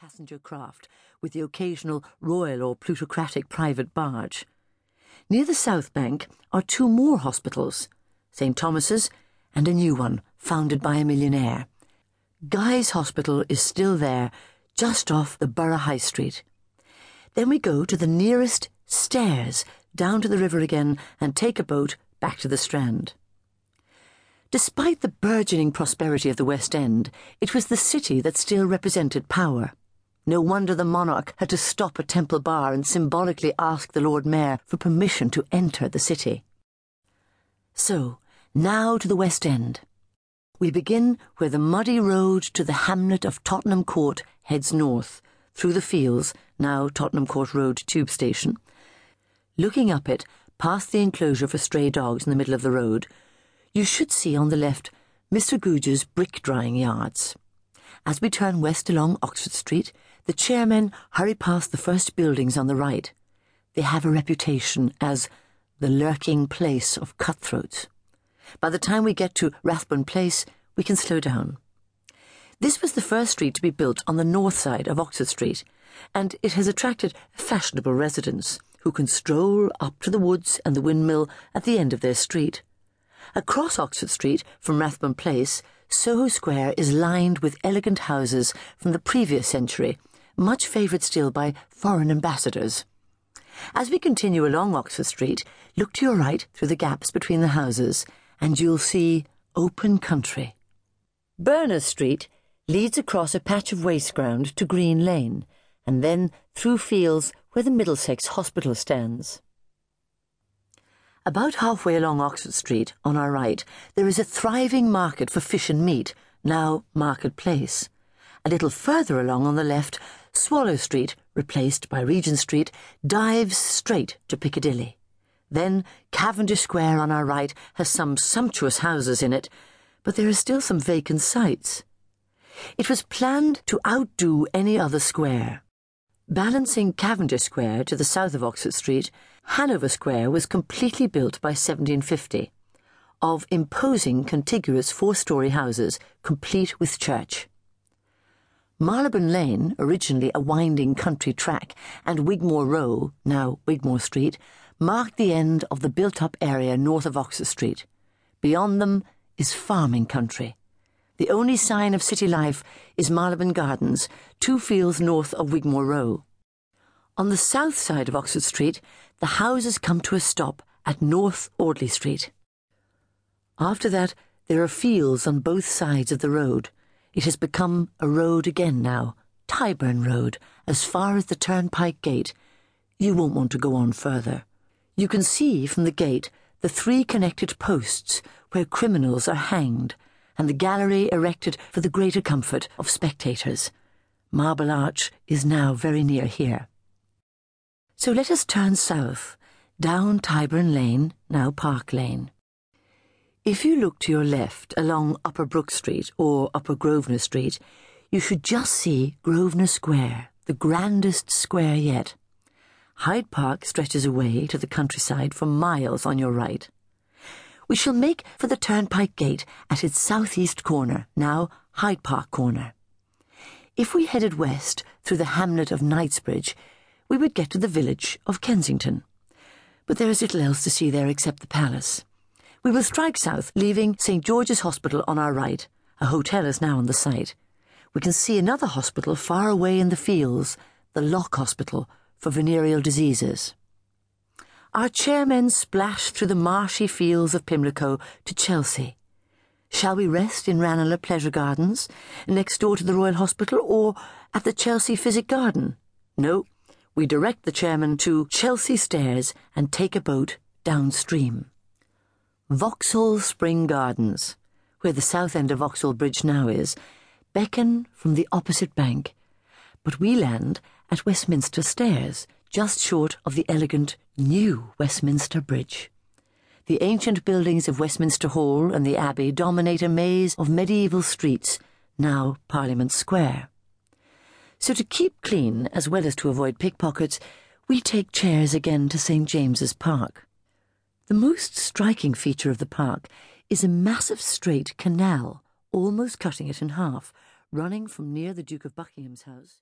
passenger craft with the occasional royal or plutocratic private barge. Near the south bank are two more hospitals St. Thomas's and a new one founded by a millionaire. Guy's Hospital is still there, just off the Borough High Street. Then we go to the nearest stairs down to the river again and take a boat back to the Strand. Despite the burgeoning prosperity of the West End, it was the city that still represented power. No wonder the monarch had to stop at Temple Bar and symbolically ask the Lord Mayor for permission to enter the city. So, now to the West End. We begin where the muddy road to the hamlet of Tottenham Court heads north, through the fields, now Tottenham Court Road tube station. Looking up it, past the enclosure for stray dogs in the middle of the road, you should see on the left Mr. Goodge's brick drying yards. As we turn west along Oxford Street, the chairmen hurry past the first buildings on the right. They have a reputation as the lurking place of cutthroats. By the time we get to Rathbone Place, we can slow down. This was the first street to be built on the north side of Oxford Street, and it has attracted fashionable residents who can stroll up to the woods and the windmill at the end of their street. Across Oxford Street from Rathbone Place, Soho Square is lined with elegant houses from the previous century, much favoured still by foreign ambassadors. As we continue along Oxford Street, look to your right through the gaps between the houses, and you'll see open country. Berners Street leads across a patch of waste ground to Green Lane, and then through fields where the Middlesex Hospital stands. About halfway along Oxford Street, on our right, there is a thriving market for fish and meat, now Market Place. A little further along on the left, Swallow Street, replaced by Regent Street, dives straight to Piccadilly. Then Cavendish Square on our right has some sumptuous houses in it, but there are still some vacant sites. It was planned to outdo any other square. Balancing Cavendish Square to the south of Oxford Street, Hanover Square was completely built by 1750, of imposing contiguous four-storey houses, complete with church. Marylebone Lane, originally a winding country track, and Wigmore Row, now Wigmore Street, marked the end of the built-up area north of Oxford Street. Beyond them is farming country. The only sign of city life is Marylebone Gardens, two fields north of Wigmore Row. On the south side of Oxford Street, the houses come to a stop at North Audley Street. After that, there are fields on both sides of the road. It has become a road again now, Tyburn Road, as far as the Turnpike Gate. You won't want to go on further. You can see from the gate the three connected posts where criminals are hanged and the gallery erected for the greater comfort of spectators. Marble Arch is now very near here. So let us turn south, down Tyburn Lane, now Park Lane. If you look to your left along Upper Brook Street or Upper Grosvenor Street, you should just see Grosvenor Square, the grandest square yet. Hyde Park stretches away to the countryside for miles on your right. We shall make for the Turnpike Gate at its southeast corner, now Hyde Park Corner. If we headed west through the hamlet of Knightsbridge, we would get to the village of Kensington. But there is little else to see there except the palace. We will strike south, leaving St. George's Hospital on our right. A hotel is now on the site. We can see another hospital far away in the fields, the Lock Hospital for venereal diseases. Our chairmen splash through the marshy fields of Pimlico to Chelsea. Shall we rest in Ranelagh Pleasure Gardens, next door to the Royal Hospital, or at the Chelsea Physic Garden? No, we direct the chairman to Chelsea Stairs and take a boat downstream. Vauxhall Spring Gardens, where the south end of Vauxhall Bridge now is, beckon from the opposite bank, but we land at Westminster Stairs just short of the elegant new Westminster Bridge. The ancient buildings of Westminster Hall and the Abbey dominate a maze of medieval streets, now Parliament Square. So to keep clean, as well as to avoid pickpockets, we take chairs again to St. James's Park. The most striking feature of the park is a massive straight canal, almost cutting it in half, running from near the Duke of Buckingham's house.